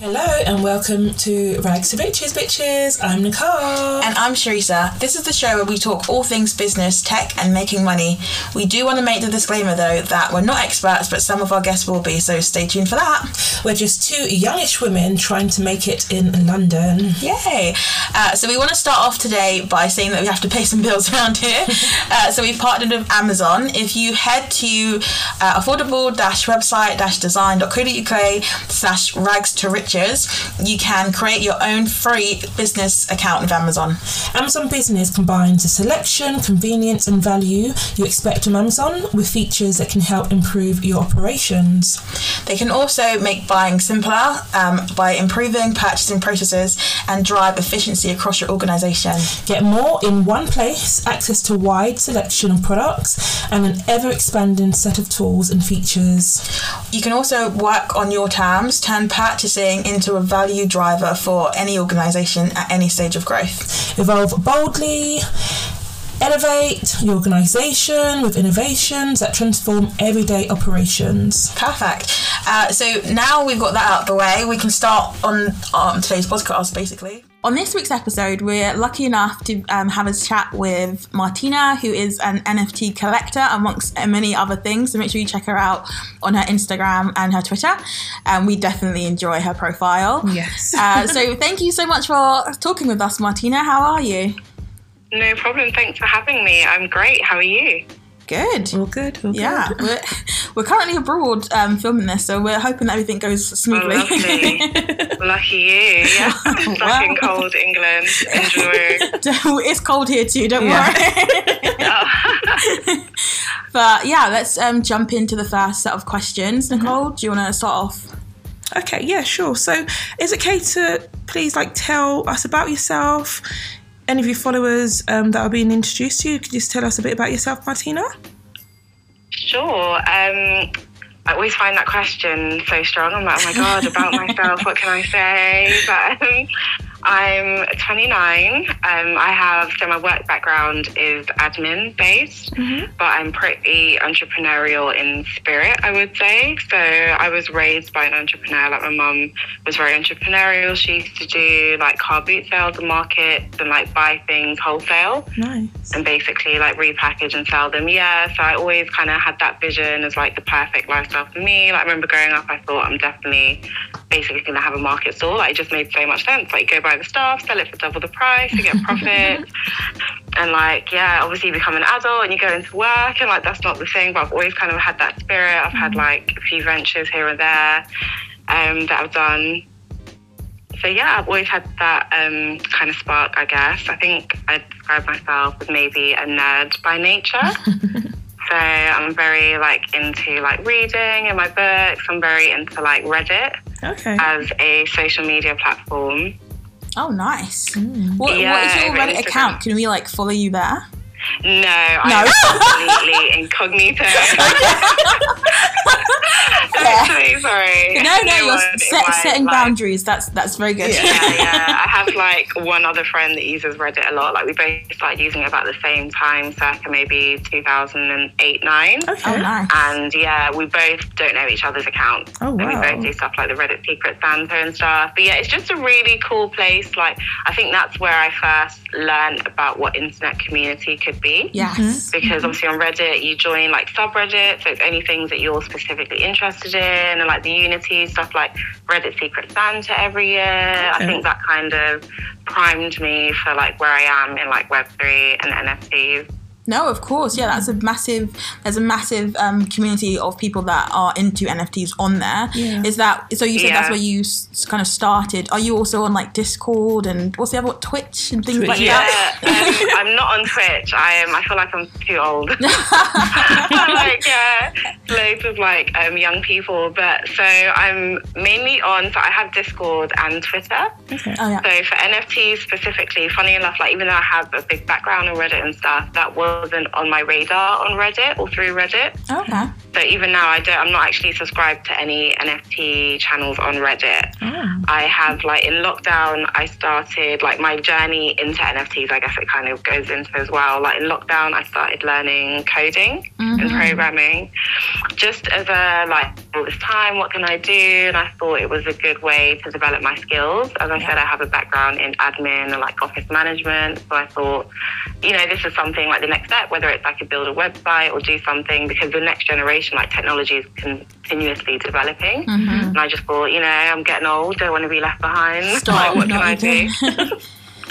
Hello and welcome to Rags to Riches, bitches. I'm Nicole. And I'm Sharisa. This is the show where we talk all things business, tech, and making money. We do want to make the disclaimer though that we're not experts, but some of our guests will be, so stay tuned for that. We're just two youngish women trying to make it in London. Yay! Uh, so we want to start off today by saying that we have to pay some bills around here. uh, so we've partnered with Amazon. If you head to uh, affordable-website-design.co.uk slash rags to riches, you can create your own free business account with Amazon. Amazon Business combines the selection, convenience, and value you expect from Amazon with features that can help improve your operations. They can also make buying simpler um, by improving purchasing processes and drive efficiency across your organization. Get more in one place, access to wide selection of products, and an ever expanding set of tools and features. You can also work on your terms, turn purchasing into a value driver for any organization at any stage of growth. Evolve boldly. Elevate your organisation with innovations that transform everyday operations. Perfect. Uh, so now we've got that out of the way, we can start on, on today's podcast basically. On this week's episode, we're lucky enough to um, have a chat with Martina, who is an NFT collector, amongst many other things. So make sure you check her out on her Instagram and her Twitter. And um, we definitely enjoy her profile. Yes. uh, so thank you so much for talking with us, Martina. How are you? No problem. Thanks for having me. I'm great. How are you? Good. All good. All yeah, good. we're, we're currently abroad um, filming this, so we're hoping that everything goes smoothly. Oh, lovely. Lucky you. Yeah. Stuck Wow. in cold England. Enjoy. it's cold here too, don't Yeah. worry. Oh. but yeah, let's um, jump into the first set of questions. Nicole, do you want to start off? Okay, yeah, sure. So, is it okay to please like tell us about yourself? Any of your followers um, that are being introduced to you, could you just tell us a bit about yourself, Martina? Sure. Um, I always find that question so strong. I'm like, oh my God, about myself, what can I say? But um, I'm 29. Um, I have, so my work background is admin based, but I'm pretty entrepreneurial in spirit, I would say. So I was raised by an entrepreneur. Like my mum was very entrepreneurial. She used to do like car boot sales and markets and like buy things wholesale Nice. and basically like repackage and sell them. Yeah, so I always kind of had that vision as like the perfect lifestyle for me. Like I remember growing up, I thought I'm definitely basically going to have a market stall. Like it just made so much sense. Like go buy the stuff, sell it for double the price, you get profit. and like yeah, obviously you become an adult and you go into work and like that's not the thing. But I've always kind of had that spirit. I've had like a few ventures here and there um, that I've done so yeah, I've always had that um, kind of spark, I guess. I think I describe myself as maybe a nerd by nature. so I'm very like into like reading and my books. I'm very into like Reddit Okay. as a social media platform. Oh, nice. What, what is your Reddit account? Can we like follow you there? No, I'm completely incognito. Sorry. No, no, you're set, my setting boundaries. That's that's very good. yeah, yeah. I have like one other friend that uses Reddit a lot. Like we both started using it about the same time, circa maybe 2008, nine. Okay. Oh, nice. And yeah, we both don't know each other's accounts. Oh, wow. And we both do stuff like the Reddit Secret Santa and stuff. But yeah, it's just a really cool place. Like I think that's where I first learned about what internet community could be Yes. Mm-hmm. because obviously on Reddit you join like subreddits, so it's any things that you're specifically interested in, and like the Unity stuff like Reddit Secret Santa every year. I think that kind of primed me for like where I am in like Web three and NFTs. No, of course, yeah. That's a massive. There's a massive um, community of people that are into NFTs on there. Is Yeah. that so? You said that's where you s- kind of started. Are you also on like Discord and what's the other one? Twitch and things Twitch. like Yeah, that? um, I'm not on Twitch. I am. I feel like I'm too old. Like yeah, loads of like um, young people, but so I'm mainly on. So I have Discord and Twitter. Okay. Oh yeah. So for NFTs specifically, funny enough, like even though I have a big background on Reddit and stuff, that wasn't on my radar on Reddit or through Reddit. Okay. So even now, I don't. I'm not actually subscribed to any NFT channels on Reddit. Oh. I have like in lockdown, I started like my journey into NFTs. I guess it kind of goes into as well. Like in lockdown, I started learning coding and mm-hmm. programming. just as a like all this time, what can I do? And I thought it was a good way to develop my skills. As I said, I have a background in admin and like office management, so I thought, you know, this is something like the next step, whether it's I could build a website or do something because the next generation, like technology is continuously developing. Mm-hmm. And I just thought, you know, I'm getting old, don't want to be left behind. Stop, like, what can I do?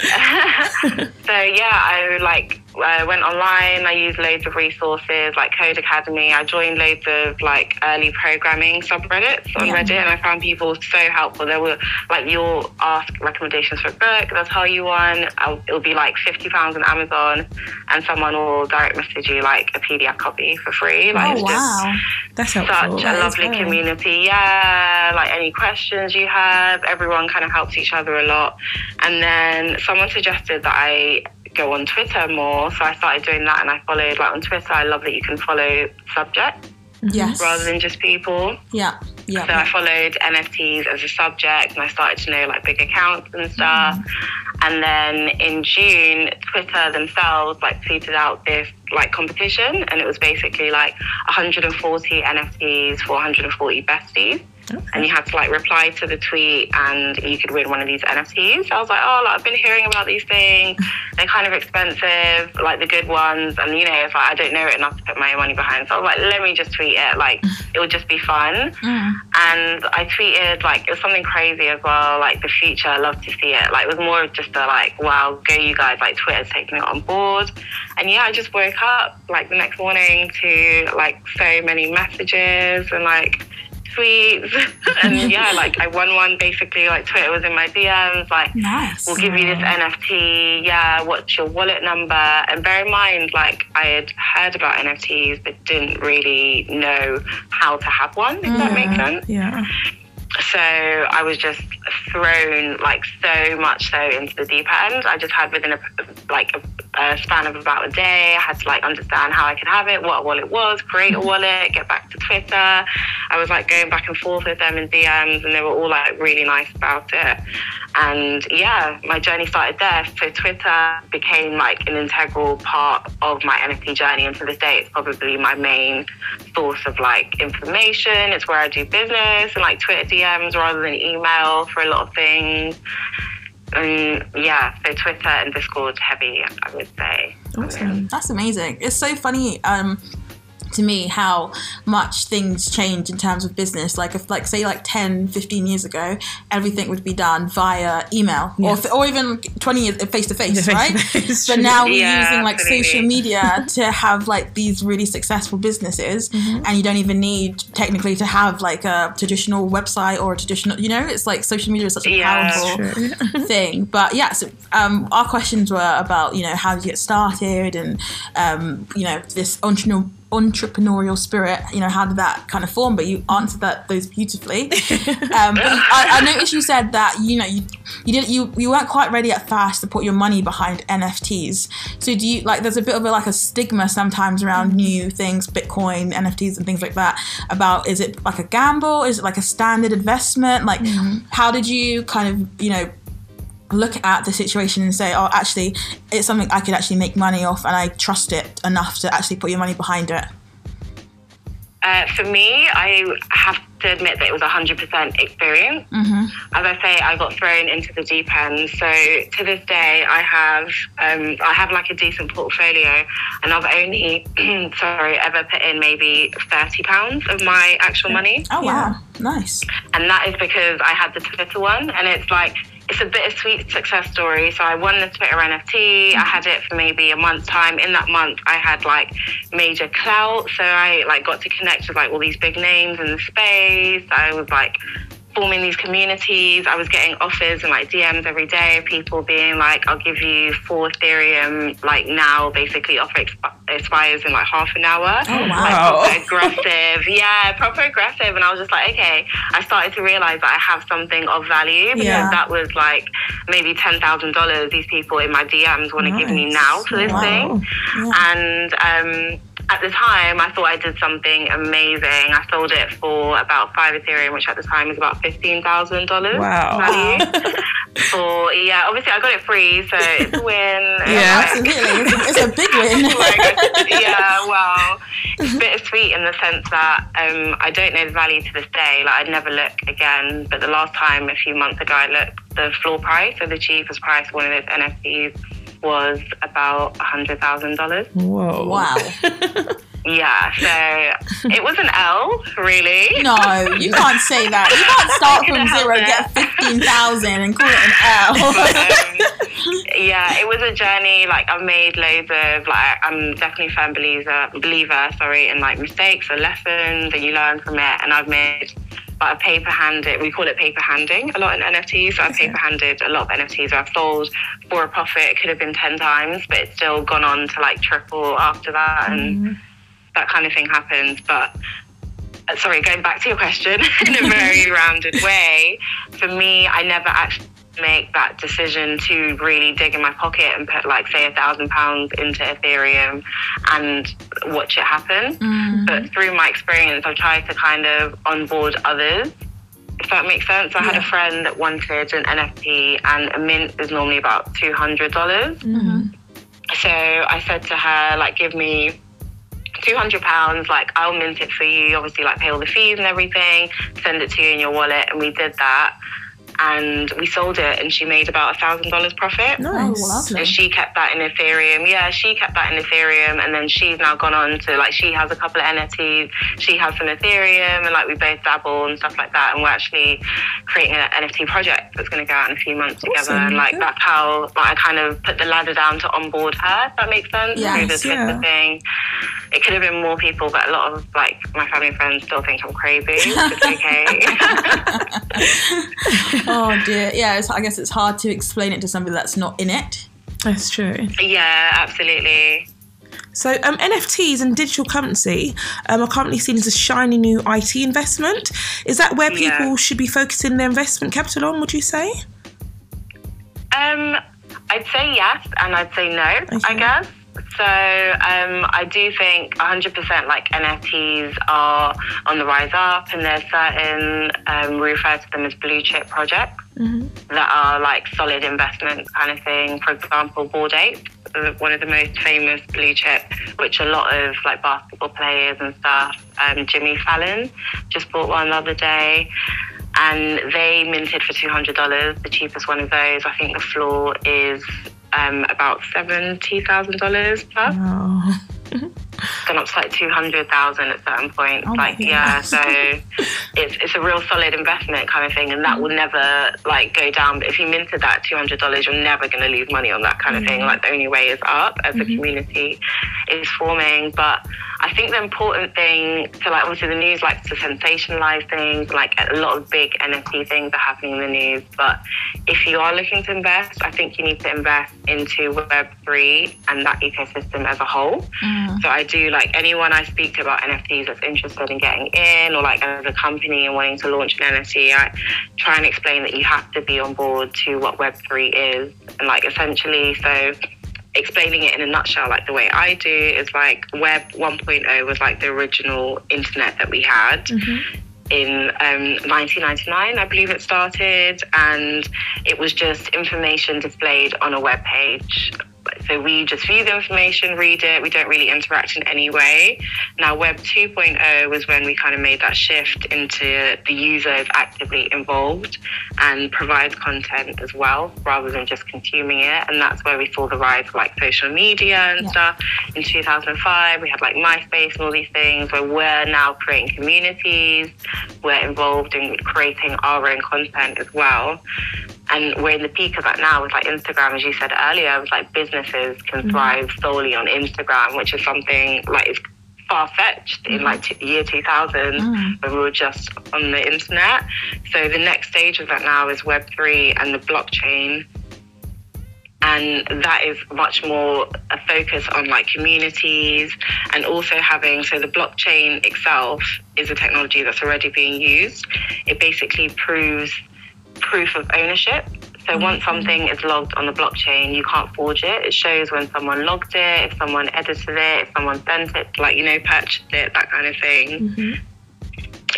so yeah, I like I went online. I used loads of resources like Codecademy. I joined loads of like early programming subreddits on Yeah. Reddit, and I found people so helpful. There were like you'll ask recommendations for a book, they'll tell you one. I'll, it'll be like fifty pounds on Amazon, and someone will direct message you like a PDF copy for free. Like oh it's just wow. That's helpful. such That a lovely very- community. Yeah, like any questions you have, everyone kind of helps each other a lot. And then someone suggested that I go on Twitter more, so I started doing that, and I followed like on Twitter. I love that you can follow subjects mm-hmm. Yes. rather than just people. yeah. Yeah. So I followed NFTs as a subject, and I started to know like big accounts and stuff. Mm-hmm. And then in June, Twitter themselves like tweeted out this like competition, and it was basically like 140 NFTs for 140 besties. And you had to like reply to the tweet, and you could win one of these NFTs. So I was like, oh, like, I've been hearing about these things. They're kind of expensive, like the good ones, and you know, it's like I don't know it enough to put my money behind. So I was like, let me just tweet it. Like it would just be fun. Mm. And I tweeted like it was something crazy as well, like the future. I love to see it. Like it was more of just a like, wow, go you guys! Like Twitter's taking it on board. And yeah, I just woke up like the next morning to like so many messages and like tweets. and yeah, like I won one basically. Like Twitter was in my DMs. Like Nice. we'll give you this NFT. Yeah, what's your wallet number? And bear in mind, like I had heard about NFTs, but didn't really know how to have one. If that makes sense. Yeah. So I was just thrown like so much so into the deep end. I just had within a like a, a span of about a day. I had to like understand how I could have it, what a wallet was, create a wallet, mm-hmm. get back to Twitter. I was like going back and forth with them in DMs, and they were all like really nice about it. And yeah, my journey started there. So Twitter became like an integral part of my NFT journey, and to this day, it's probably my main source of like information. It's where I do business and like Twitter DMs rather than email for a lot of things. And yeah, so Twitter and Discord heavy, I would say. Awesome. That's amazing. It's so funny um, to me how much things change in terms of business. Like if, like, say, like 10, 15 years ago, everything would be done via email Yes. or, or even 20 years face to face, right? face-to-face, But now we're Yeah, using like absolutely. social media to have like these really successful businesses, Mm-hmm. and you don't even need technically to have like a traditional website or a traditional, you know, it's like social media is such a Yeah. powerful thing. But yeah, so um, our questions were about you know how did you get started and um, you know this entrepreneur entrepreneurial spirit you know how did that kind of form? But you answered that those beautifully. Um, but I, I noticed you said that you know you you didn't you, you weren't quite ready at first to put your money behind nfts so do you like there's a bit of a like a stigma sometimes around new things bitcoin nfts and things like that about is it like a gamble? Is it like a standard investment? Like how did you kind of you know look at the situation and say, oh, actually, it's something I could actually make money off and I trust it enough to actually put your money behind it? Uh, for me, I have to admit that it was 100% experience. Mm-hmm. As I say, I got thrown into the deep end. So to this day, I have um, I have like a decent portfolio, and I've only sorry ever put in maybe 30 pounds of my actual money. Oh, Yeah. wow. Nice. And that is because I had the Twitter one, and it's like it's a bittersweet success story. So I won the Twitter NFT. I had it for maybe a month time. In that month, I had like major clout, so I like got to connect with like all these big names in the space. I was like forming these communities. I was getting offers and like DMs every day of people being like, "I'll give you four Ethereum like now." Basically, offer expires in like half an hour. Oh, wow. Like, aggressive, yeah, proper aggressive. And I was just like, okay. I started to realize that I have something of value because Yeah. that was like maybe ten thousand dollars. These people in my DMs want to give me now for this Wow. thing, Yeah. and um, at the time, I thought I did something amazing. I sold it for about five Ethereum, which at the time is about fifteen thousand dollars Wow. value. for yeah, obviously I got it free, so it's a win. Yeah. Absolutely. It's a, it's a big win. Like, yeah, well, it's bittersweet in the sense that um, I don't know the value to this day. Like, I'd never look again. But the last time, a few months ago, I looked, the floor price, so the cheapest price of one of those NFTs was about a $100,000. Whoa. Wow. Yeah, so it was an L, really. No, you can't say that. You can't start from zero, get fifteen thousand, and call it an L. um, yeah, it was a journey. Like I've made loads of like I'm definitely a firm believer, believer, sorry, in like mistakes or lessons, and you learn from it. And I've made like a paper handed. We call it paper handing a lot in NFTs. So I've paper handed a lot of NFTs. I've sold for a profit. It could have been ten times, but it's still gone on to like triple after that, and that kind of thing happens. But uh, sorry, going back to your question in a very rounded way, for me, I never actually make that decision to really dig in my pocket and put like say a thousand pounds into Ethereum and watch it happen. But through my experience, I've tried to kind of onboard others. If that makes sense. I had a friend that wanted an NFT and a mint is normally about two hundred dollars. So I said to her, like, give me two hundred pounds, like I'll mint it for you, obviously like pay all the fees and everything, send it to you in your wallet, and we did that. And we sold it, and she made about a thousand dollars profit. Nice. Oh, lovely. And she kept that in Ethereum. Yeah, she kept that in Ethereum, and then she's now gone on to like she has a couple of NFTs. She has some Ethereum, and like we both dabble and stuff like that. And we're actually creating an NFT project that's going to go out in a few months together. Awesome, And like good. that's how like, I kind of put the ladder down to onboard her. If that makes sense. Yes, Through the Twitter yeah. thing. It could have been more people, but a lot of like my family and friends still think I'm crazy. It's okay. oh dear. Yeah, it's, I guess it's hard to explain it to somebody that's not in it. That's true. yeah, absolutely. So, um, NFTs and digital currency um, are currently seen as a shiny new IT investment. Is that where Yeah. people should be focusing their investment capital on, would you say? Um, I'd say yes, and I'd say no. I guess. So um, I do think 100% like NFTs are on the rise up, and there's certain um, we refer to them as blue chip projects that are like solid investment kind of thing. For example, Bored Ape, uh, one of the most famous blue chip, which a lot of like basketball players and stuff. Um, Jimmy Fallon just bought one the other day and they minted for two hundred dollars. The cheapest one of those, I think the floor is um, about seventy thousand dollars plus. Oh. Gone up to like two hundred thousand at certain points. Oh like yeah, so it's it's a real solid investment kind of thing, and that will never like go down. But if you minted that two hundred dollars, you're never going to lose money on that kind of thing. Like the only way is up as the community is forming. But I think the important thing, so like obviously the news likes to sensationalize things. Like a lot of big NFT things are happening in the news. But if you are looking to invest, I think you need to invest into Web three and that ecosystem as a whole. Mm. So I do like anyone I speak to about NFTs that's interested in getting in, or like as a company and wanting to launch an NFT, I try and explain that you have to be on board to what Web three is, and like essentially so explaining it in a nutshell, like the way I do, is like Web 1.0 was like the original internet that we had. In um, 1999, I believe it started, and it was just information displayed on a web page. So we just view the information, read it. We don't really interact in any way. Now, Web 2.0 was when we kind of made that shift into the user is actively involved and provides content as well, rather than just consuming it. And that's where we saw the rise of like social media and Yeah. stuff. In 2005, we had like MySpace and all these things where we're now creating communities. We're involved in creating our own content as well and we're in the peak of that now with like Instagram, as you said earlier, with like businesses can mm-hmm. thrive solely on Instagram, which is something like it's far fetched in like t- year 2000 mm. when we were just on the internet. So the next stage of that now is Web3 and the blockchain. And that is much more a focus on like communities and also having so the blockchain itself is a technology that's already being used. It basically proves proof of ownership. So once mm-hmm. something is logged on the blockchain, you can't forge it. It shows when someone logged it, if someone edited it, if someone sent it, like you know, purchased it, that kind of thing. Mm-hmm.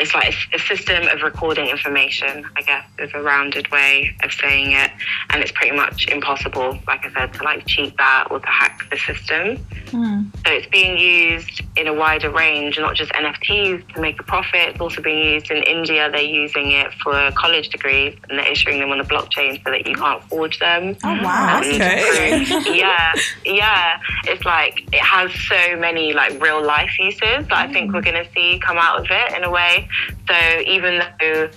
It's like a, system of recording information, I guess, is a rounded way of saying it. And it's pretty much impossible, like I said, to like cheat that or to hack the system. Mm. So it's being used in a wider range, not just NFTs to make a profit. It's also being used in India. They're using it for college degrees and they're issuing them on the blockchain so that you can't forge them. Oh wow. And Okay. yeah, yeah. It's like it has so many like real life uses that I think we're going to see come out of it in a way. So even though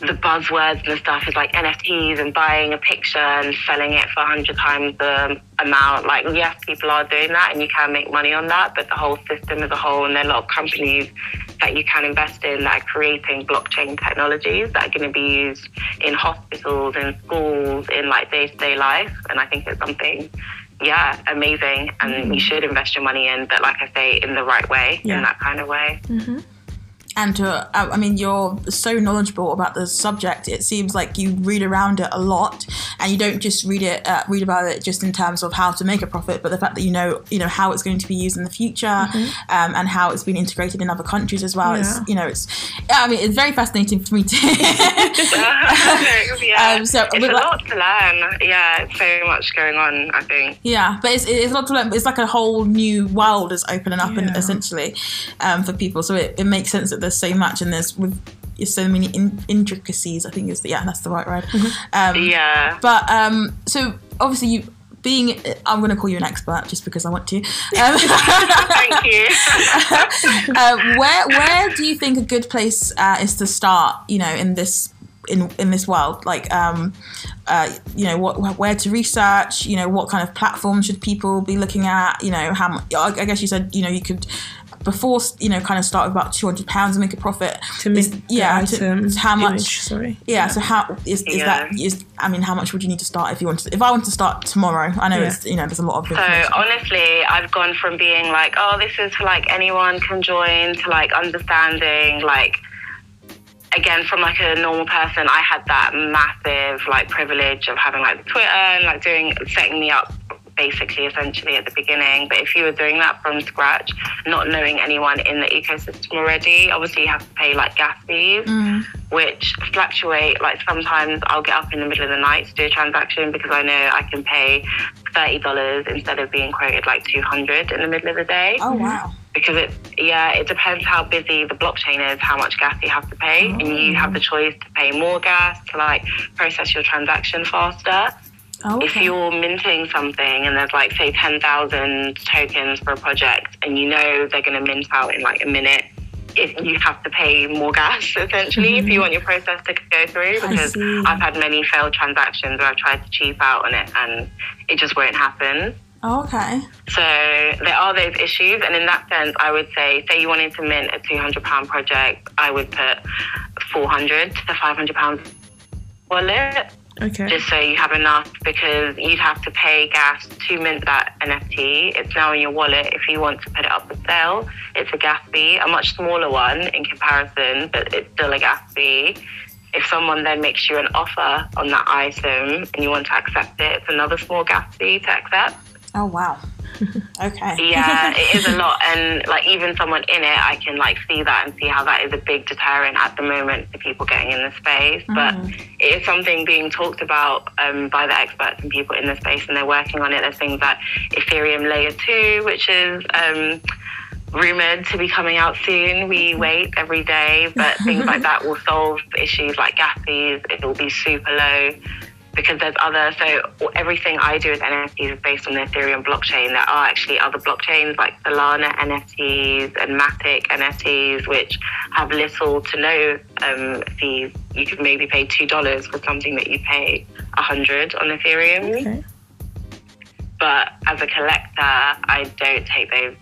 the buzzwords and the stuff is like NFTs and buying a picture and selling it for 100 times the amount. Like, yes, people are doing that and you can make money on that, but the whole system as a whole, and there are a lot of companies that you can invest in that are creating blockchain technologies that are going to be used in hospitals, in schools, in like day to day life. And I think it's something. Yeah, amazing, and you mm-hmm. should invest your money in, but like I say, in the right way, Yeah. in that kind of way. Mm-hmm. And to, uh, I mean, you're so knowledgeable about the subject. It seems like you read around it a lot, and you don't just read it, uh, read about it just in terms of how to make a profit, but the fact that you know, you know, how it's going to be used in the future, um, and how it's been integrated in other countries as well. It's, you know, it's, I mean, it's very fascinating for me to. yeah, Um, so it's a like- lot to learn. Yeah, it's so much going on. I think. Yeah, but it's, it's a lot to learn. It's like a whole new world is opening up, and essentially, um, for people. So it, it makes sense that there's so much, and there's with so many in, intricacies. I think is the, yeah, that's the right word. Um, Yeah. But um, so obviously you being, I'm going to call you an expert just because I want to. Um, Thank you. uh, where where do you think a good place uh, is to start? You know, in this in in this world, like um, uh, you know, what where to research? You know, what kind of platforms should people be looking at? You know, how much? I I guess you said you know you could. Before you know, kind of start with about two hundred pounds and make a profit. To mint Is- the yeah, item to, how much? image, sorry. Yeah, so how is, is that Yeah. is I mean how much would you need to start if you want to if I want to start tomorrow I know Yeah. it's you know there's a lot of So honestly, I've gone from being like, oh, this is for like anyone can join to like understanding like again from like a normal person i had that massive like privilege of having like the twitter and like doing setting me up basically essentially at the beginning. But if you were doing that from scratch not knowing anyone in the ecosystem already obviously you have to pay like gas fees mm. which fluctuate. Like sometimes i'll get up in the middle of the night to do a transaction because i know i can pay $30 instead of being quoted like 200 in the middle of the day. Oh wow. Because it yeah it depends how busy the blockchain is how much gas you have to pay. And you have oh. the choice to pay more gas to like process your transaction faster oh, if you're minting something and there's like say 10,000 tokens for a project and you know they're going to mint out in like a minute if you have to pay more gas essentially if you mm-hmm. want your process to go through because. I've had many failed transactions where I've tried to cheap out on it and it just won't happen. Oh, okay. So there are those issues, and in that sense, I would say, say you wanted to mint a two hundred pound project, I would put four hundred to five hundred pounds wallet, Okay. just so you have enough, because you'd have to pay gas to mint that NFT. It's now in your wallet. If you want to put it up for sale, it's a gas fee, a much smaller one in comparison, but it's still a gas fee. If someone then makes you an offer on that item and you want to accept it, it's another small gas fee to accept oh wow okay. Yeah it is a lot and like even someone in it i can like see that and see how that is a big deterrent at the moment for people getting in the space but it is something being talked about um, by the experts and people in the space and they're working on it. There's things like ethereum layer 2 which is um, rumored to be coming out soon we wait every day but things like that will solve issues like gas fees it will be super low because there's other so everything I do with NFTs is based on the Ethereum blockchain. There are actually other blockchains like Solana NFTs and Matic NFTs, which have little to no um, fees. You could maybe pay two dollars for something that you pay a hundred on Ethereum. Okay. But as a collector, I don't take those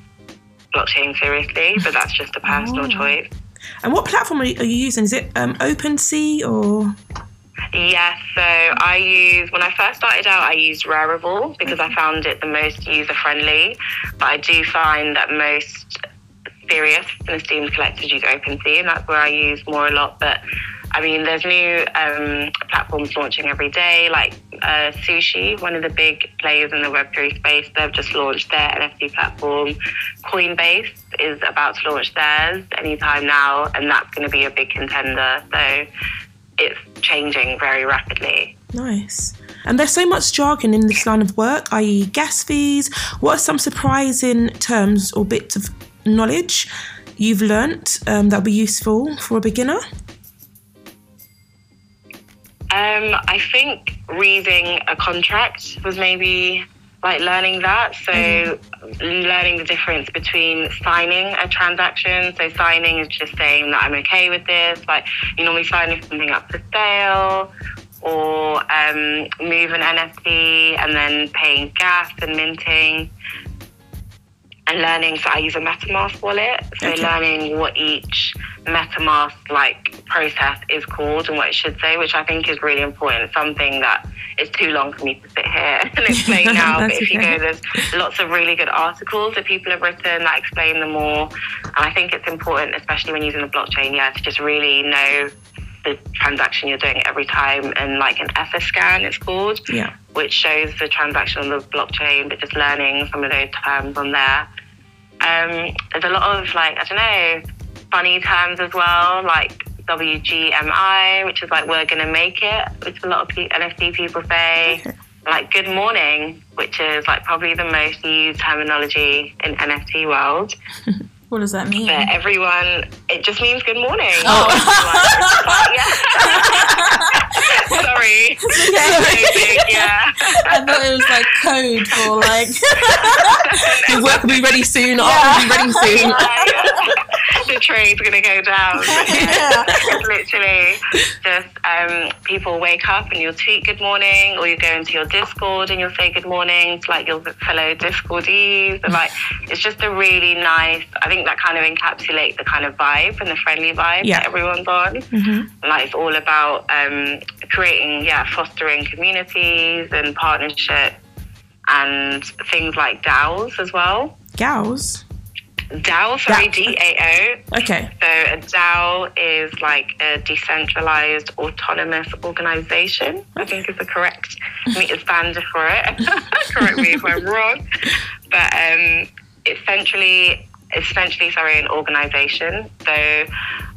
blockchains seriously. But that's just a personal Oh. choice. And what platform are you, are you using? Is it um, OpenSea or? Yes, so I use when I first started out, I used Rarible because I found it the most user friendly. But I do find that most serious and esteemed collectors use OpenSea, and that's where I use more a lot. But I mean, there's new um, platforms launching every day, like uh, Sushi, one of the big players in the Web3 space. They've just launched their NFT platform. Coinbase is about to launch theirs anytime now, and that's going to be a big contender. So it's changing very rapidly. Nice. And there's so much jargon in this line of work, i.e., gas fees. What are some surprising terms or bits of knowledge you've learnt um, that'll be useful for a beginner? Um, I think reading a contract was maybe like learning that. So mm-hmm. learning the difference between signing a transaction. So signing is just saying that I'm okay with this. Like you normally sign something up for sale or um, move an NFT and then paying gas and minting and learning. So I use a MetaMask wallet. So okay. learning what each MetaMask like process is called and what it should say, which I think is really important. Something that is too long for me to sit here and explain now. but if you go, there's lots of really good articles that people have written that explain them more. And I think it's important, especially when using the blockchain, yeah, to just really know the transaction you're doing every time and like an Etherscan it's called yeah which shows the transaction on the blockchain but just learning some of those terms on there um, there's a lot of like I don't know funny terms as well, like WGMI, which is like we're gonna make it, which a lot of NFT people say. Okay. Like good morning, which is like probably the most used terminology in NFT world. What does that mean? But everyone, it just means good morning. Oh. like, yeah. Sorry. yeah. I thought it was like code for like. Your work will be ready soon. Yeah. Art will be ready soon the train's going to go down. Yeah. it's literally just um, people wake up and you'll tweet good morning, or you go into your Discord and you'll say good morning to like your fellow Discordees. And like, it's just a really nice, I think that kind of encapsulates the kind of vibe and the friendly vibe yeah. that everyone's on. Mm-hmm. Like, it's all about um, creating, yeah, fostering communities and partnerships and things like DAOs as well. DAOs? DAO, sorry, D A O. Okay. So a DAO is like a decentralized autonomous organization. Okay. I think is the correct standard for it. Correct me if I'm wrong. But um, essentially, essentially, sorry, an organization. So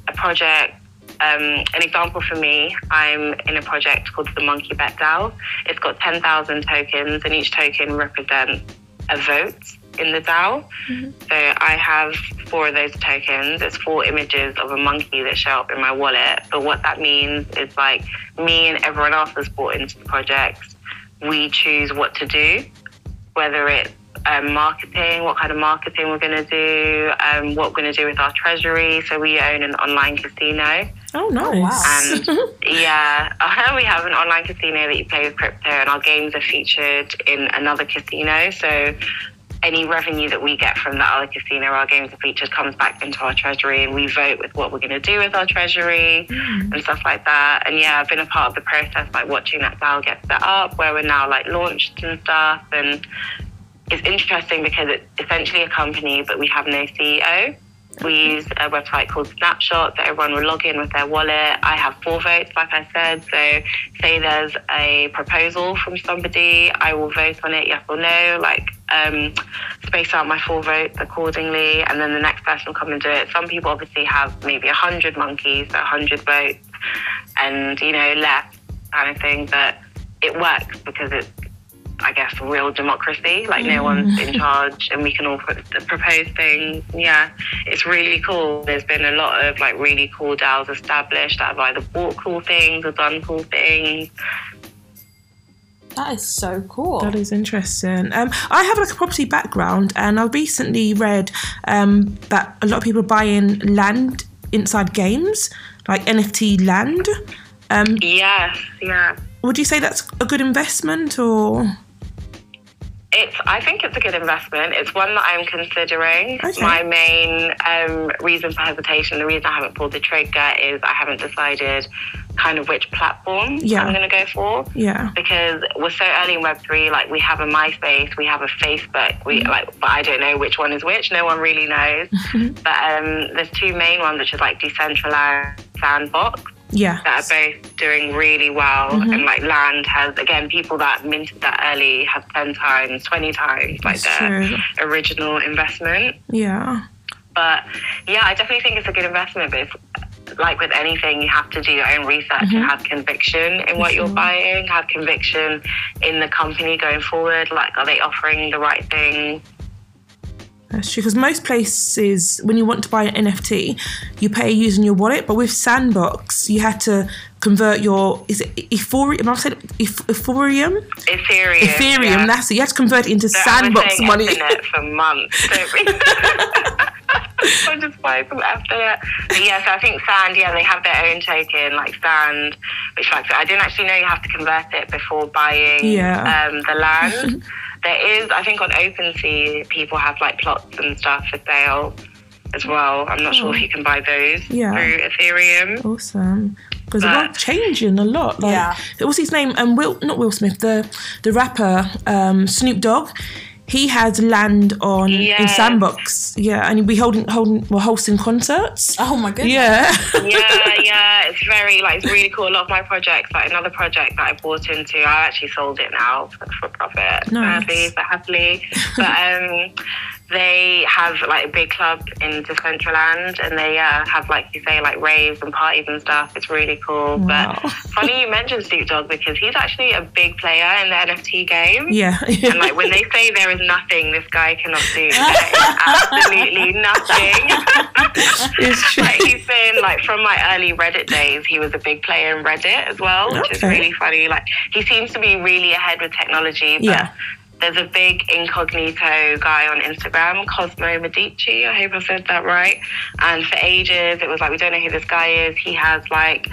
a project. Um, an example for me, I'm in a project called the Monkey Bet DAO. It's got 10,000 tokens, and each token represents a vote in the DAO. Mm-hmm. So I have four of those tokens. It's four images of a monkey that show up in my wallet. But what that means is like me and everyone else that's bought into the project, we choose what to do, whether it's um, marketing, what kind of marketing we're going to do, um, what we're going to do with our treasury. So we own an online casino. Oh, nice. And yeah, we have an online casino that you play with crypto, and our games are featured in another casino. So any revenue that we get from that other casino, our games are featured, comes back into our treasury, and we vote with what we're going to do with our treasury mm. and stuff like that. And yeah, I've been a part of the process, like watching that DAO get set up, where we're now like launched and stuff. And it's interesting because it's essentially a company, but we have no CEO. We use a website called Snapshot that everyone will log in with their wallet. I have four votes, like I said. So, say there's a proposal from somebody, I will vote on it, yes or no. Like, um, space out my four votes accordingly, and then the next person will come and do it. Some people obviously have maybe 100 monkeys, so 100 votes, and, you know, less kind of thing. But it works because it's I guess, real democracy. Like no one's in charge, and we can all propose things. Yeah, it's really cool. There's been a lot of like really cool DAOs established that have either bought cool things or done cool things. That is so cool. That is interesting. Um, I have like a property background, and I recently read um, that a lot of people are buying land inside games, like NFT land. Um, yes, yeah. Would you say that's a good investment, or? It's. I think it's a good investment. It's one that I'm considering. Okay. My main um, reason for hesitation, the reason I haven't pulled the trigger, is I haven't decided kind of which platform yeah. I'm going to go for. Yeah. Because we're so early in Web three. Like we have a MySpace, we have a Facebook. We mm like, but I don't know which one is which. No one really knows. but um, there's two main ones, which is like Decentraland sandbox yeah that are both doing really well mm-hmm. and like land has again people that minted that early have 10 times 20 times like That's their true. original investment yeah But yeah, I definitely think it's a good investment. But it's like with anything, you have to do your own research Mm-hmm. and have conviction in what you're buying, have conviction in the company going forward. Like, are they offering the right thing? That's true because most places, when you want to buy an NFT, you pay using your wallet. But with Sandbox, you had to convert your is it Ethereum? Am I Eth- Ethereum? Ethereum. Ethereum. yeah. That's it. You had to convert it into So Sandbox money. Ethernet for months. I'm just buying some after But yeah, so I think Sand, yeah, they have their own token, like Sand, which like I didn't actually know you have to convert it before buying Yeah. um, the land. there is, I think, on OpenSea, people have like plots and stuff for sale as well. I'm not sure if you can buy those Oh. Yeah. through Ethereum. Awesome. Because the world's changing a lot. Like, Yeah. What's his name? Um, Will not Will Smith. The the rapper um, Snoop Dogg. He has land on in Sandbox. Yeah, and he'll be holding holding well hosting concerts. Oh my goodness. Yeah. yeah, yeah, it's very like it's really cool. A lot of my projects, like another project that I bought into, I actually sold it now for, for profit, Nice. sadly, but happily. But um, they have like a big club in Decentraland, and they uh, have like you say like raves and parties and stuff. It's really cool. Wow. But funny you mentioned Snoop Dogg because he's actually a big player in the NFT game. yeah. And like when they say there is nothing this guy cannot do, absolutely nothing. it's true. like he's been like from my early Reddit days, he was a big player in Reddit as well, which is really funny. Like he seems to be really ahead with technology, but Yeah. There's a big incognito guy on Instagram, Cozomo Medici. I hope I said that right. And for ages, it was like we don't know who this guy is. He has like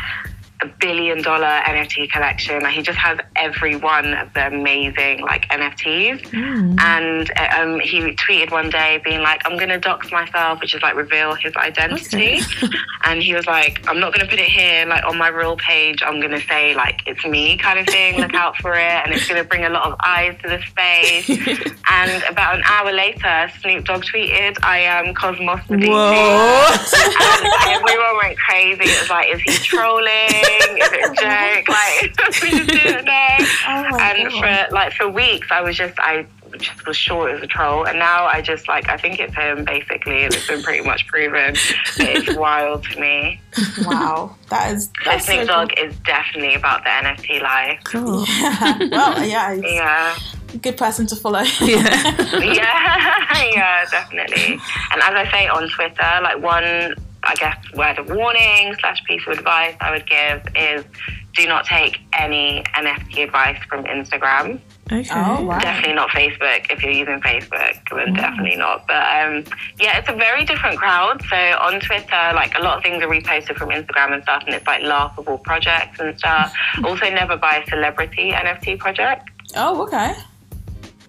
a billion dollar NFT collection. He just has every one of the amazing like NFTs. And uh, um, he tweeted one day being like, "I'm gonna dox myself," which is like reveal his identity. and he was like, "I'm not gonna put it here like on my real page. I'm gonna say like it's me kind of thing. Look out for it, and it's gonna bring a lot of eyes to the space." and about an hour later, Snoop Dogg tweeted, "I am Cozomo Medici." Whoa. and everyone went crazy. It was like, is he trolling? Is it a joke? Like, we just didn't know. Oh and God. for like for weeks, I was just I just was sure it was a troll, and now I just like I think it's him basically, and it's been pretty much proven. It's wild to me. Wow. That is So that's so Snoop cool. Is definitely about the NFT life. Cool. well, yeah, Yeah. good person to follow. Yeah. yeah, yeah, definitely. And as I say on Twitter, like one, I guess, word of warning slash piece of advice I would give is do not take any NFT advice from Instagram. Okay. Oh, wow. Definitely not Facebook. If you're using Facebook, then definitely not. But um, yeah, it's a very different crowd. So on Twitter, like a lot of things are reposted from Instagram and stuff, and it's like laughable projects and stuff. also, never buy a celebrity NFT project. Oh, okay.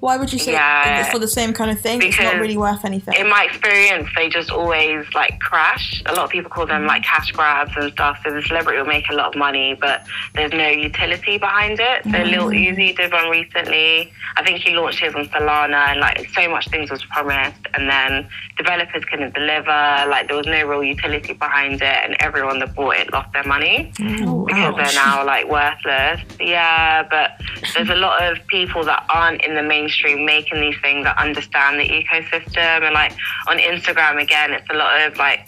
Why would you say Yeah. for the same kind of thing? it's not really worth anything. in my experience, they just always like crash. A lot of people call them like cash grabs and stuff. So the celebrity will make a lot of money, but there's no utility behind it. So mm. Lil Uzi did one recently. I think he launched his on Solana, and like so much things was promised, and then developers couldn't deliver. Like there was no real utility behind it, and everyone that bought it lost their money mm. oh, because ouch. they're now like worthless. Yeah, but there's a lot of people that aren't in the mainstream making these things that understand the ecosystem. And like on Instagram, again, it's a lot of like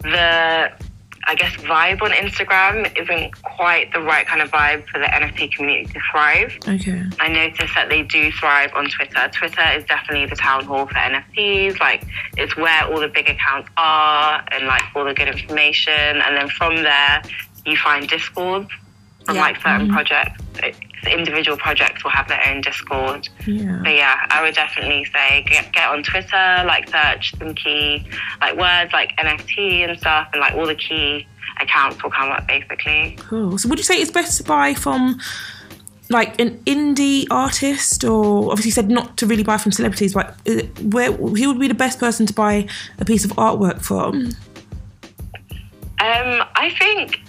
the, I guess, vibe on Instagram isn't quite the right kind of vibe for the NFT community to thrive. Okay. I noticed that they do thrive on Twitter. Twitter is definitely the town hall for NFTs. Like, it's where all the big accounts are and like all the good information. And then from there, you find Discord from Yeah. like certain mm-hmm. projects. It's- individual projects will have their own Discord. Yeah. But yeah, I would definitely say get, get on Twitter, like search some key like words like NFT and stuff, and like all the key accounts will come up basically. Cool. So would you say it's best to buy from like an indie artist, or obviously you said not to really buy from celebrities, but uh, where who would be the best person to buy a piece of artwork from? Um, I think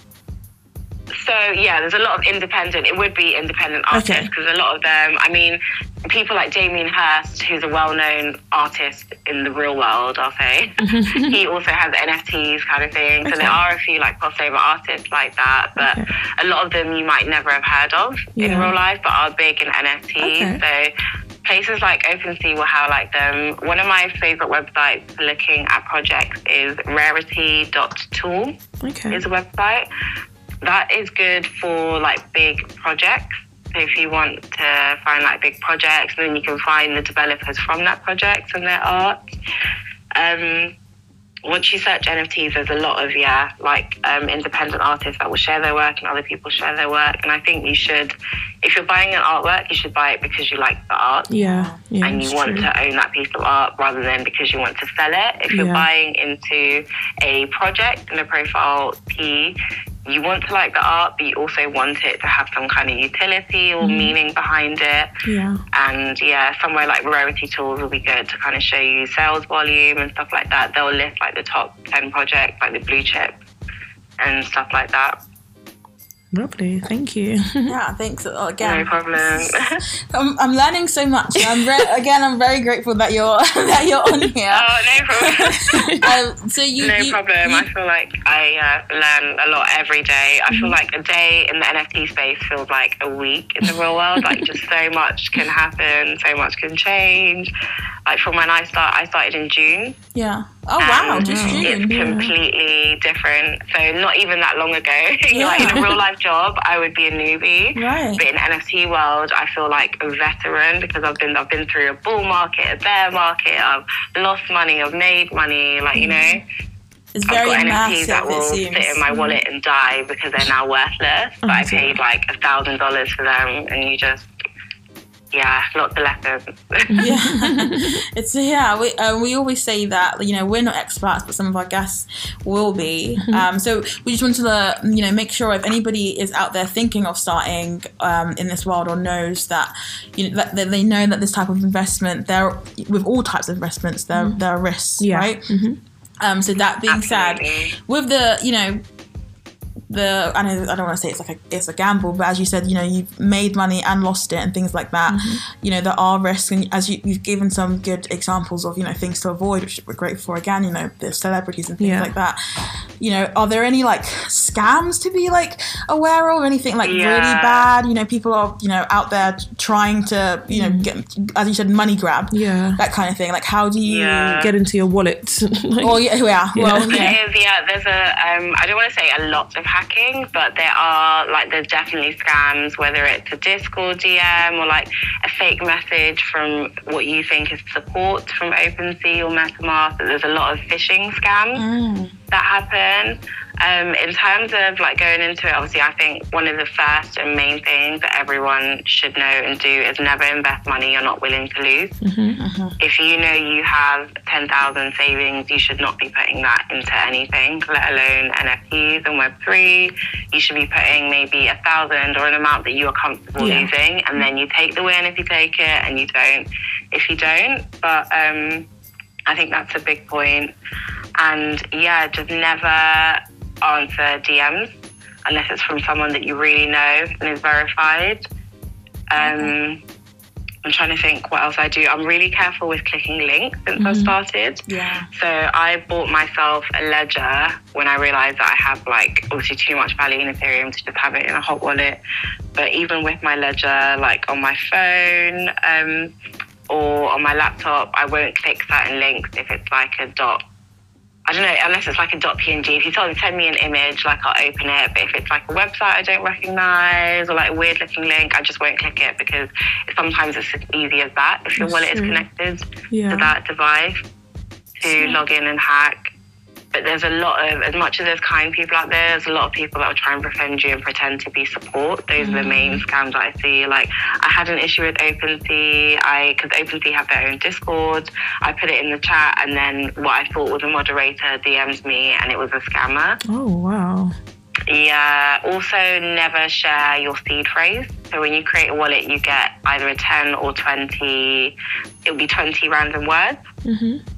so. Yeah, there's a lot of independent. It would be independent artists Okay. because a lot of them. I mean, people like Damien Hirst, who's a well-known artist in the real world. I'll say he also has NFTs kind of thing. So Okay. there are a few like crossover artists like that, but Okay. a lot of them you might never have heard of in real life, but are big in NFTs. So. places like OpenSea will have like them. One of my favorite websites for looking at projects is rarity.tool Okay. is a website. That is good for like big projects. So if you want to find like big projects, then you can find the developers from that project and their art. Um, once you search NFTs, there's a lot of yeah, like um, independent artists that will share their work and other people share their work. And I think you should, if you're buying an artwork, you should buy it because you like the art Yeah. Yeah. and you want true. to own that piece of art rather than because you want to sell it. If you're Yeah. buying into a project and a profile P, you want to like the art, but you also want it to have some kind of utility or Mm-hmm. meaning behind it. Yeah. And yeah, somewhere like Rarity Tools will be good to kind of show you sales volume and stuff like that. They'll list like the top 10 projects, like the blue chip and stuff like that. Lovely. Thank you. Yeah, thanks again. No problem. I'm, I'm learning so much. I'm re- again, I'm very grateful that you're that you're on here. oh, no problem. Um, so you, no you- problem. you- I feel like I uh, learn a lot every day. I Mm-hmm. feel like a day in the NFT space feels like a week in the real world. like just so much can happen, so much can change. Like from when I start, I started in June. yeah. Oh wow, and just mm. It's June. completely different. So not even that long ago. like in a real life job, I would be a newbie. Right. But in NFT world, I feel like a veteran because I've been I've been through a bull market, a bear market. I've lost money. I've made money. Like you know. It's very I've very got NFTs that will sit in my wallet mm-hmm. and die because they're now worthless. But I mm-hmm. paid like a thousand dollars for them, and you just, yeah, lots of lessons. yeah, it's yeah. We uh, we always say that you know we're not experts, but some of our guests will be. Mm-hmm. Um, so we just wanted to you know make sure if anybody is out there thinking of starting um, in this world or knows that you know that, that they know that this type of investment there with all types of investments there there are risks, Yeah. right? Um, so that being Absolutely. said, with the you know the I know I don't want to say it's like a it's a gamble, but as you said, you know you've made money and lost it and things like that. You know there are risks, and as you, you've given some good examples of you know things to avoid, which we're grateful for. Again, you know the celebrities and things Yeah. like that. You know, are there any like scams to be like aware of? Anything like really bad? You know, people are you know out there trying to you know get as you said money grab, Yeah. that kind of thing. Like how do you? Yeah. Get into your wallet. Like- Oh yeah, yeah. Well, Yeah. yeah. There is, yeah, there's a, um, I don't want to say a lot of hacking, but there are, like, there's definitely scams, whether it's a Discord DM or, like, a fake message from what you think is support from OpenSea or MetaMask. There's a lot of phishing scams mm. That happen. Um, in terms of like going into it, obviously, I think one of the first and main things that everyone should know and do is never invest money you're not willing to lose. If you know you have 10,000 savings, you should not be putting that into anything, let alone NFTs and Web3. You should be putting maybe a thousand or an amount that you are comfortable Yeah. losing, and then you take the win if you take it, and you don't if you don't. But um, I think that's a big point. And yeah, just never answer DMs unless it's from someone that you really know and is verified. Um, I'm trying to think what else I do. I'm really careful with clicking links since I've started. Yeah. So I bought myself a ledger when I realized that I have like obviously too much value in Ethereum to just have it in a hot wallet. But even with my ledger, like on my phone um, or on my laptop, I won't click certain links if it's like a dot. I don't know, unless it's like a .png. If you tell them send me an image, like I'll open it. But if it's like a website I don't recognize or like a weird looking link, I just won't click it because sometimes it's as easy as that. If your wallet is connected Yeah. to that device to log in and hack. But there's a lot of, as much as there's kind people out there, there's a lot of people that will try and befriend you and pretend to be support. Those are the main mm. scams that I see. Like, I had an issue with OpenSea, I because OpenSea have their own Discord. I put it in the chat, and then what I thought was a moderator DMs me, and it was a scammer. oh wow. Yeah. Also, never share your seed phrase. So when you create a wallet, you get either a 10 or 20, it'll be 20 random words. Mm-hmm.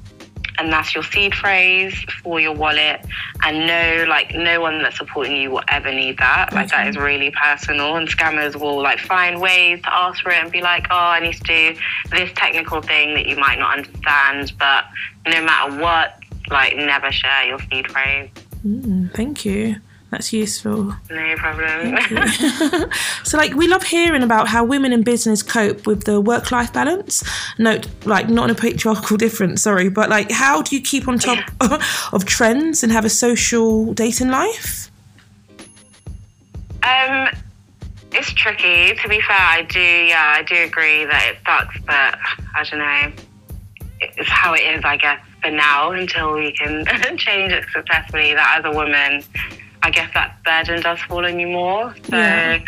And that's your seed phrase for your wallet. And no, like, no one that's supporting you will ever need that. Like, that is really personal. And scammers will, like, find ways to ask for it and be like, oh, I need to do this technical thing that you might not understand. But no matter what, like, never share your seed phrase. Mm, thank you. That's useful. No problem. So, like, we love hearing about how women in business cope with the work life balance. Note, like, not in a patriarchal difference, sorry, but like, how do you keep on top of trends and have a social dating life? Um, it's tricky. To be fair, I do. Yeah, I do agree that it sucks, but I don't know. It's how it is, I guess, for now until we can change it successfully. That as a woman, I guess that burden does fall on you more. So. Yeah.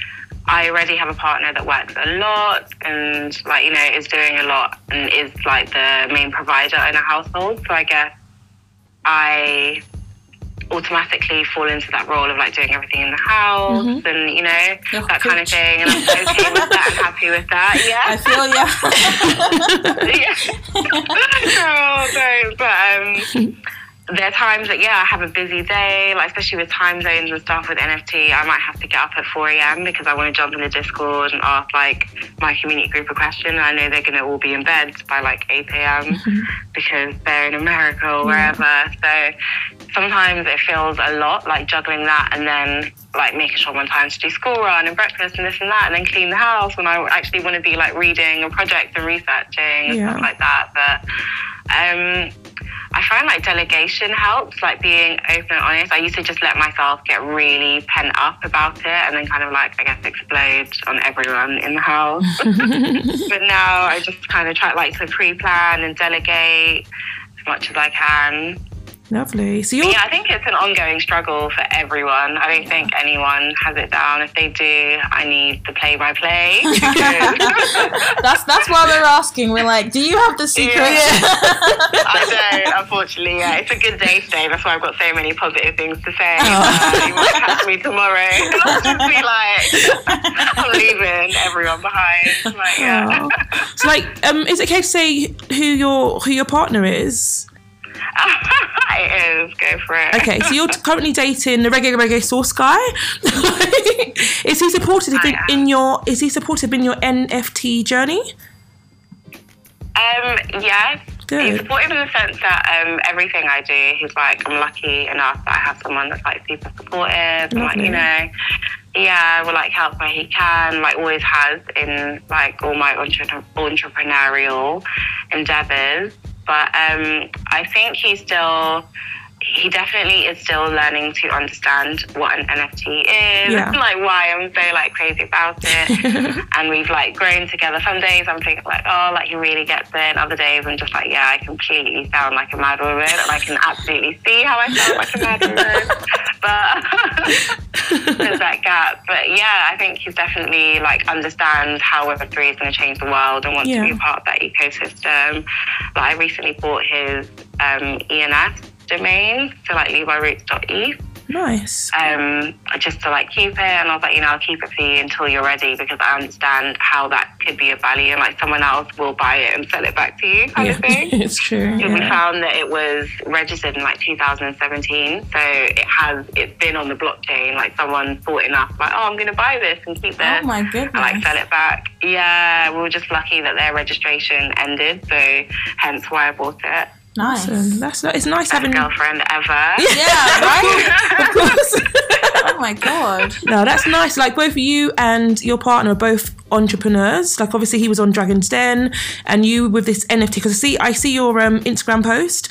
I already have a partner that works a lot and like you know is doing a lot and is like the main provider in a household. So I guess I automatically fall into that role of like doing everything in the house Mm-hmm. and you know You're that kind of thing. And I'm okay with that. I'm happy with that. Yeah I Yeah. feel yeah. oh, no, but um, there are times that yeah, I have a busy day, like especially with time zones and stuff with NFT. I might have to get up at 4 a.m. because I want to jump in the Discord and ask like my community group a question. I know they're gonna all be in bed by like 8 a.m. because they're in America or wherever. So sometimes it feels a lot like juggling that and then like making sure I'm on time to do school run and breakfast and this and that and then clean the house when I actually want to be like reading a project and researching and Yeah. stuff like that. But um I find like delegation helps, like being open and honest. I used to just let myself get really pent up about it and then kind of like, I guess, explode on everyone in the house. but now I just kind of try like to pre plan and delegate as much as I can. Lovely. So you're Yeah, I think it's an ongoing struggle for everyone. I don't think anyone has it down. If they do, I need the play by play. That's that's why we're asking. We're like, do you have the secret? I don't, unfortunately. Yeah, it's a good day today. That's why I've got so many positive things to say. Uh, you might catch me tomorrow. I'll just be like, I'm leaving everyone behind. Like, yeah. Oh. So, like, um, is it okay to say who your who your partner is? it is. Go for it. Okay, so you're currently dating the Reggae Reggae Sauce guy. is he supportive in, in your? Is he supportive in your NFT journey? Um, yes. Good. He's supportive in the sense that um, everything I do, he's like, I'm lucky enough that I have someone that's like super supportive and like, you know, yeah, will like help where he can, like always has in like all my entre- entrepreneurial endeavors. But um, I think he's still, he definitely is still learning to understand what an NFT is, Yeah. like why I'm so like crazy about it. and we've like grown together. Some days I'm thinking like, oh, like he really gets it. And other days I'm just like, yeah, I completely sound like a mad woman, and I can absolutely see how I sound like a mad woman. but there's that gap. But yeah, I think he's definitely like understands how Web three is going to change the world and wants Yeah. to be a part of that ecosystem. But I recently bought his um, ENS domain, so like leviroots.eth Nice. um, just to like keep it. And I was like, you know, I'll keep it for you until you're ready because I understand how that could be a value and like someone else will buy it and sell it back to you kind Yeah, of thing. it's true. And We found that it was registered in like 2017, so it has it's been on the blockchain. Like someone thought enough, like, oh, I'm going to buy this and keep this, Oh my and like sell it back. Yeah, we were just lucky that their registration ended, so hence why I bought it. Nice. That's it's nice Best having. girlfriend ever. Yeah, right? Of course. oh my god. no, that's nice. Like both you and your partner are both entrepreneurs. Like obviously he was on Dragon's Den, and you with this NFT. Because I see, I see your um, Instagram post,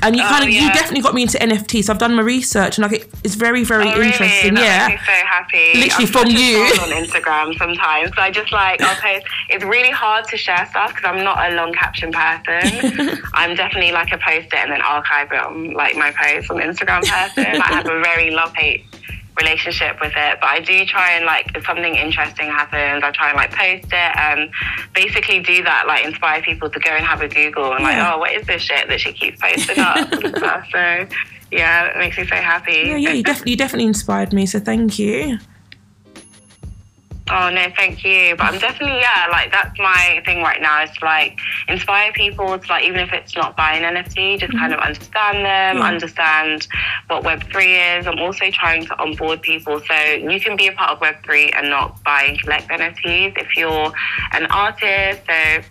and you Oh, kind of you definitely got me into NFT. So I've done my research, and like it, it's very very Oh, really? interesting. That yeah. makes me so happy. Literally I'm from you. on Instagram sometimes. So I just like I'll post. It's really hard to share stuff because I'm not a long caption person. I'm definitely like a post it and then archive it on like my post on Instagram person. I have a very love hate relationship with it but i do try and like if something interesting happens i try and like post it and basically do that like inspire people to go and have a google and like Yeah. oh what is this shit that she keeps posting up so yeah it makes me so happy Yeah, yeah, you definitely, you definitely inspired me. So thank you. Oh no, thank you. But I'm definitely yeah, like that's my thing right now is to like inspire people to like even if it's not buying NFT, just kind of mm-hmm. understand them, Yeah. understand what Web three is. I'm also trying to onboard people so you can be a part of Web three and not buy and collect NFTs if you're an artist. So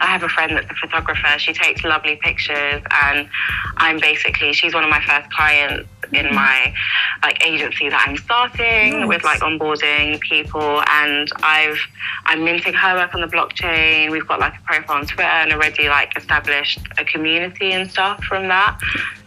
I have a friend that's a photographer. She takes lovely pictures, and I'm basically she's one of my first clients in mm. my like agency that I'm starting Nice. with like onboarding people and I've I'm minting her work on the blockchain. We've got like a profile on Twitter and already like established a community and stuff from that.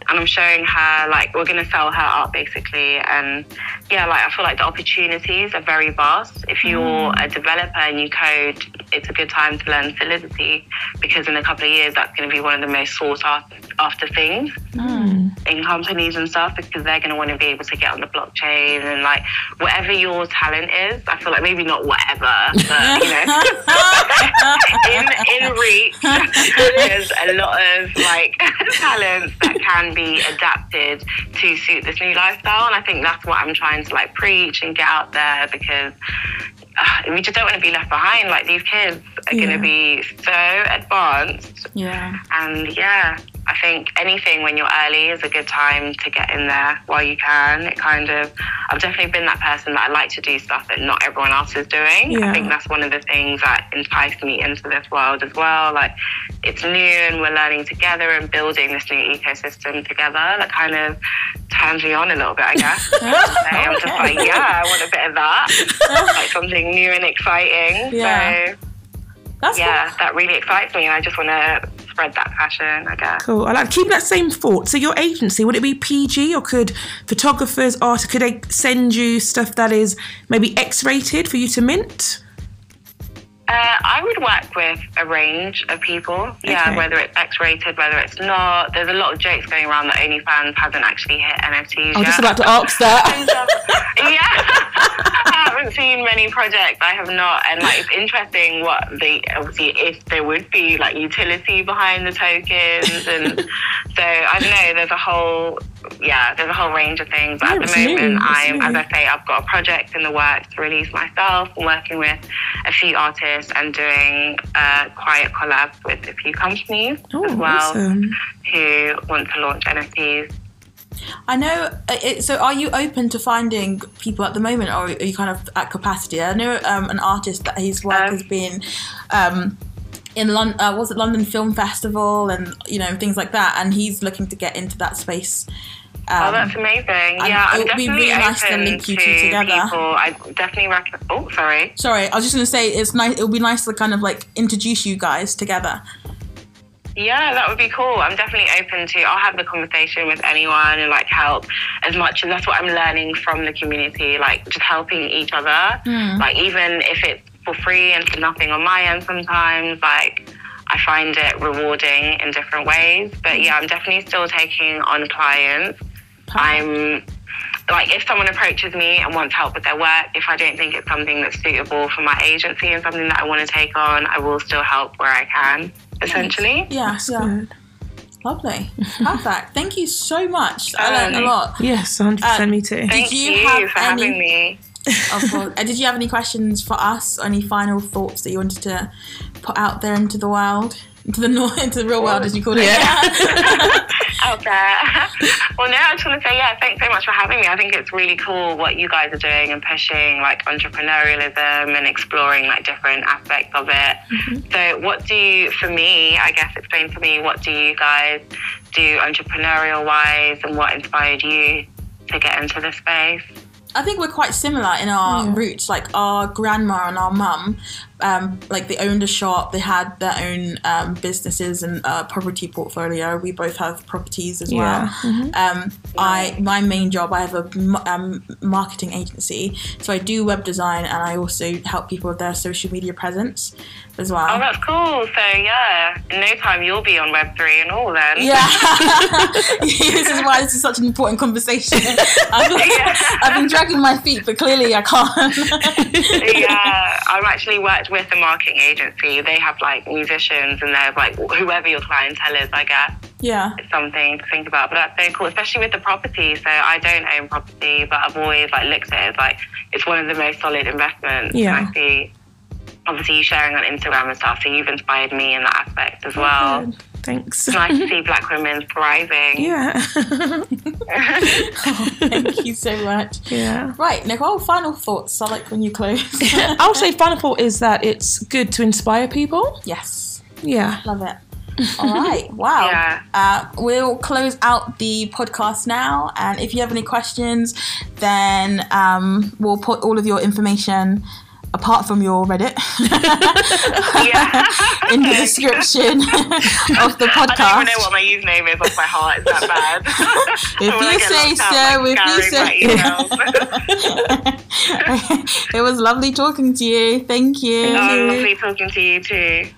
And I'm showing her like we're gonna sell her art basically and yeah, like I feel like the opportunities are very vast. If you're mm. a developer and you code, it's a good time to learn Solidity because in a couple of years that's gonna be one of the most sought after, after things mm. in companies and stuff because they're going to want to be able to get on the blockchain and like whatever your talent is. I feel like maybe not whatever, but you know, in in reach, there's a lot of like talents that can be adapted to suit this new lifestyle, and I think that's what I'm trying to like preach and get out there because. uh, We just don't want to be left behind. Like these kids are going to be so advanced Yeah. and yeah, I think anything when you're early is a good time to get in there while you can. It kind of, I've definitely been that person that I like to do stuff that not everyone else is doing. Yeah. I think that's one of the things that enticed me into this world as well. Like, it's new and we're learning together and building this new ecosystem together. That kind of turns me on a little bit, I guess. So I'm just like, yeah, I want a bit of that. like something new and exciting. Yeah. So That's yeah, that really excites me, and I just want to spread that passion. I guess. Cool. I like keeping that same thought. So your agency, would it be PG or could photographers, art, could they send you stuff that is maybe X-rated for you to mint? Uh, I would work with a range of people. Yeah, Okay. whether it's X-rated, whether it's not. There's a lot of jokes going around that OnlyFans hasn't actually hit NFTs I'm yet. just about to ask that. Yeah, I haven't seen many projects. I have not, and like it's interesting what the obviously if there would be like utility behind the tokens, and so I don't know. There's a whole yeah, there's a whole range of things. But at the moment, I'm as. I say, I've got a project in the works to release myself. Working with a few artists and doing uh, quiet collabs with a few companies Oh, as well awesome. who want to launch NFTs. I know. uh, It, so, are you open to finding people at the moment, or are you kind of at capacity? I know um, an artist that his work Um, has been um, in London. Uh, was it London Film Festival and you know things like that, and he's looking to get into that space. Oh, Um, that's amazing. Yeah, it would be really nice to link you to two together. people. I definitely recommend. Oh, sorry. sorry, I was just going to say it's nice. It would be nice to kind of like introduce you guys together. Yeah, that would be cool. I'm definitely open to. I'll have the conversation with anyone and like help as much as that's what I'm learning from the community. Like just helping each other. Like even if it's for free and for nothing on my end, sometimes like. I find it rewarding in different ways, but yeah, I'm definitely still taking on clients. I'm like if someone approaches me and wants help with their work, if I don't think it's something that's suitable for my agency and something that I want to take on, I will still help where I can, essentially. Yeah, yeah, Good. lovely, perfect. Thank you so much. I learned a Um, lot. Yes, 100% Uh, me too. Thank you you, have for any- having me. Of course. Uh, did you have any questions for us? Any final thoughts that you wanted to put out there into the world, into the nor- into the real world, as you call it? Out there. well, no, I just want to say, yeah, thanks so much for having me. I think it's really cool what you guys are doing and pushing like entrepreneurialism and exploring like different aspects of it. So, what do you, for me, I guess, explain to me, what do you guys do entrepreneurial wise and what inspired you to get into the space? I think we're quite similar in our Yeah. roots. Like our grandma and our mum, um, like they owned a shop. They had their own um, businesses and uh, property portfolio. We both have properties as Yeah. well. Um, I my main job. I have a um, marketing agency, so I do web design and I also help people with their social media presence as well. Oh, that's cool. So, yeah, in no time you'll be on Web3 and all then. Yeah, this is why this is such an important conversation. I've, Yeah. I've been dragging my feet, but clearly I can't. yeah, I've actually worked with a marketing agency. They have like musicians and they're like whoever your clientele is, I guess. yeah, It's something to think about. But that's so cool, especially with the property. So I don't own property, but I've always like looked at it as like it's one of the most solid investments. Yeah. And I see obviously you sharing on Instagram and stuff, so you've inspired me in that aspect as oh, well. Good. Thanks. It's nice to see black women thriving. yeah. thank you so much. yeah. Right, Nicole, final thoughts. I like when you close. I'll say final thought is that it's good to inspire people. yes, Yeah. love it. All right. Wow. Yeah. Uh, we'll close out the podcast now. And if you have any questions, then um, we'll put all of your information apart from your Reddit Yeah. in the description of the podcast. I don't even know what my username is off my heart. Is that bad? If you say so, if you say- it was lovely talking to you. Thank you. oh, lovely talking to you too.